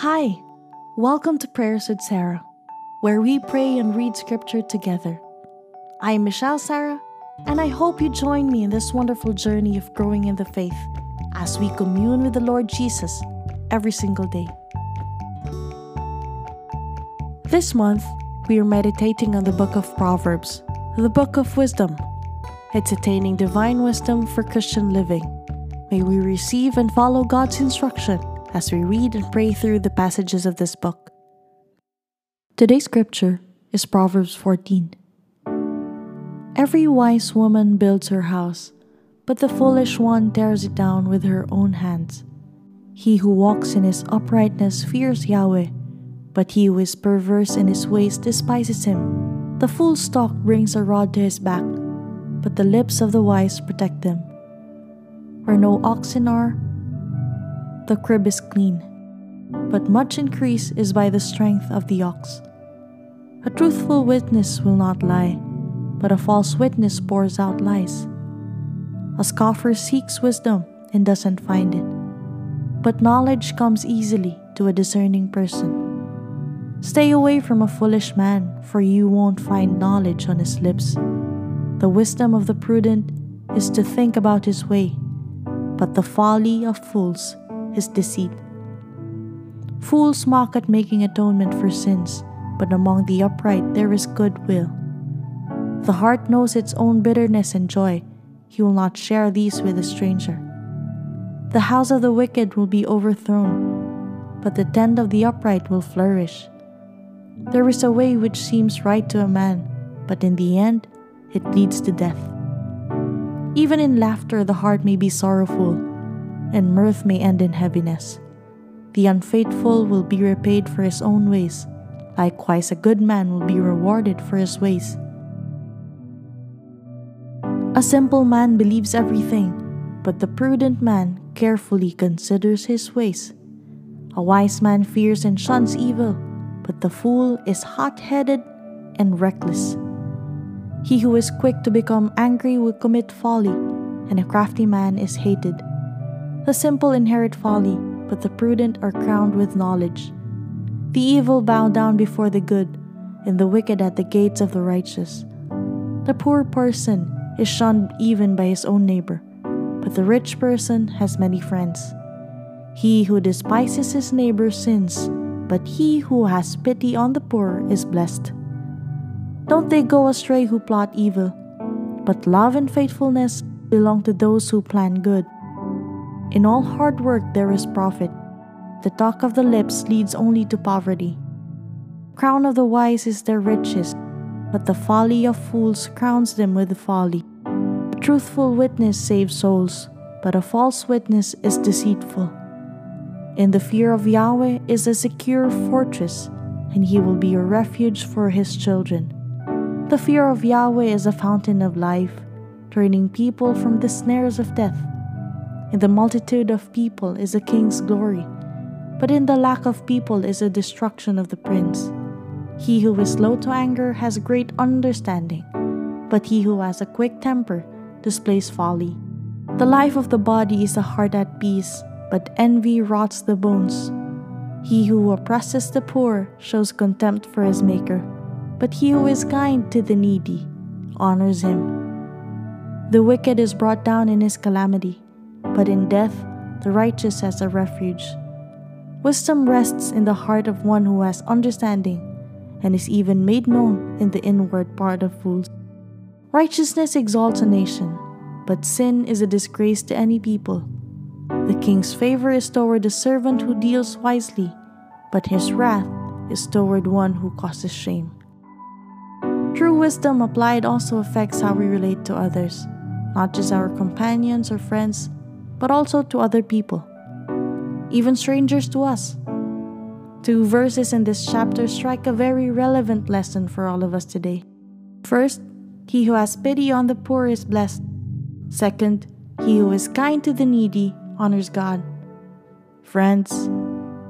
Hi, welcome to Prayers with Sarah, where we pray and read scripture together. I am Michelle Sarah, and I hope you join me in this wonderful journey of growing in the faith as we commune with the Lord Jesus every single day. This month, we are meditating on the book of Proverbs, the book of wisdom. It's attaining divine wisdom for Christian living. May we receive and follow God's instruction as we read and pray through the passages of this book. Today's scripture is Proverbs 14. Every wise woman builds her house, but the foolish one tears it down with her own hands. He who walks in his uprightness fears Yahweh, but he who is perverse in his ways despises him. The fool's talk brings a rod to his back, but the lips of the wise protect them. Where no oxen are, the crib is clean, but much increase is by the strength of the ox. A truthful witness will not lie, but a false witness pours out lies. A scoffer seeks wisdom and doesn't find it, but knowledge comes easily to a discerning person. Stay away from a foolish man, for you won't find knowledge on his lips. The wisdom of the prudent is to think about his way, but the folly of fools is deceit. Fools mock at making atonement for sins, but among the upright there is goodwill. The heart knows its own bitterness and joy. He will not share these with a stranger. The house of the wicked will be overthrown, but the tent of the upright will flourish. There is a way which seems right to a man, but in the end it leads to death. Even in laughter, the heart may be sorrowful and mirth may end in heaviness. The unfaithful will be repaid for his own ways. Likewise, a good man will be rewarded for his ways. A simple man believes everything, but the prudent man carefully considers his ways. A wise man fears and shuns evil, but the fool is hot headed and reckless. He who is quick to become angry will commit folly, and a crafty man is hated. The simple inherit folly, but the prudent are crowned with knowledge. The evil bow down before the good, and the wicked at the gates of the righteous. The poor person is shunned even by his own neighbor, but the rich person has many friends. He who despises his neighbor sins, but he who has pity on the poor is blessed. Don't they go astray who plot evil, but love and faithfulness belong to those who plan good. In all hard work there is profit. The talk of the lips leads only to poverty. Crown of the wise is their riches, but the folly of fools crowns them with folly. A truthful witness saves souls, but a false witness is deceitful. In the fear of Yahweh is a secure fortress, and he will be a refuge for his children. The fear of Yahweh is a fountain of life, turning people from the snares of death. In the multitude of people is a king's glory, but in the lack of people is the destruction of the prince. He who is slow to anger has great understanding, but he who has a quick temper displays folly. The life of the body is a heart at peace, but envy rots the bones. He who oppresses the poor shows contempt for his maker, but he who is kind to the needy honors him. The wicked is brought down in his calamity but in death the righteous has a refuge. Wisdom rests in the heart of one who has understanding, and is even made known in the inward part of fools. Righteousness exalts a nation, but sin is a disgrace to any people. The king's favor is toward the servant who deals wisely, but his wrath is toward one who causes shame. True wisdom applied also affects how we relate to others, not just our companions or friends, but also to other people, even strangers to us. Two verses in this chapter strike a very relevant lesson for all of us today. First, he who has pity on the poor is blessed. Second, he who is kind to the needy honors God. Friends,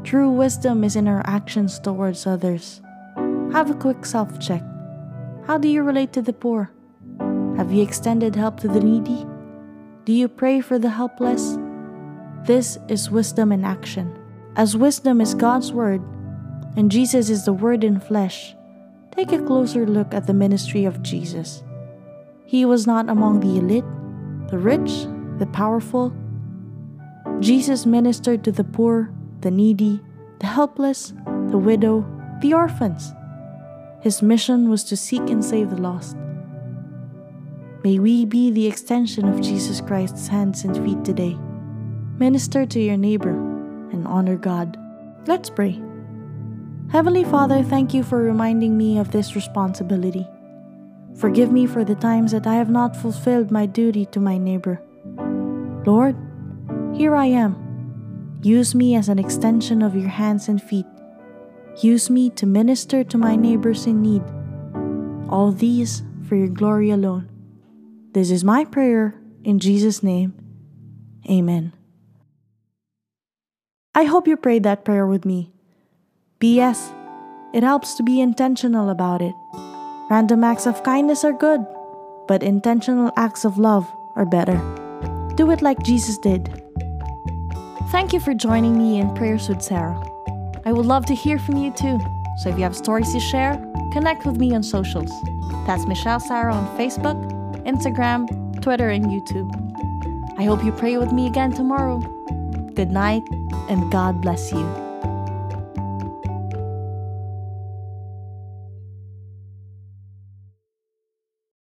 true wisdom is in our actions towards others. Have a quick self check. How do you relate to the poor? Have you extended help to the needy? Do you pray for the helpless? This is wisdom in action. As wisdom is God's word, and Jesus is the word in flesh, take a closer look at the ministry of Jesus. He was not among the elite, the rich, the powerful. Jesus ministered to the poor, the needy, the helpless, the widow, the orphans. His mission was to seek and save the lost. May we be the extension of Jesus Christ's hands and feet today. Minister to your neighbor and honor God. Let's pray. Heavenly Father, thank you for reminding me of this responsibility. Forgive me for the times that I have not fulfilled my duty to my neighbor. Lord, here I am. Use me as an extension of your hands and feet. Use me to minister to my neighbors in need. All these for your glory alone. This is my prayer in Jesus' name. Amen. I hope you prayed that prayer with me. P.S. It helps to be intentional about it. Random acts of kindness are good, but intentional acts of love are better. Do it like Jesus did. Thank you for joining me in Prayers with Sarah. I would love to hear from you too, so if you have stories to share, connect with me on socials. That's Michelle Sarah on Facebook, Instagram, Twitter, and YouTube. I hope you pray with me again tomorrow. Good night, and God bless you.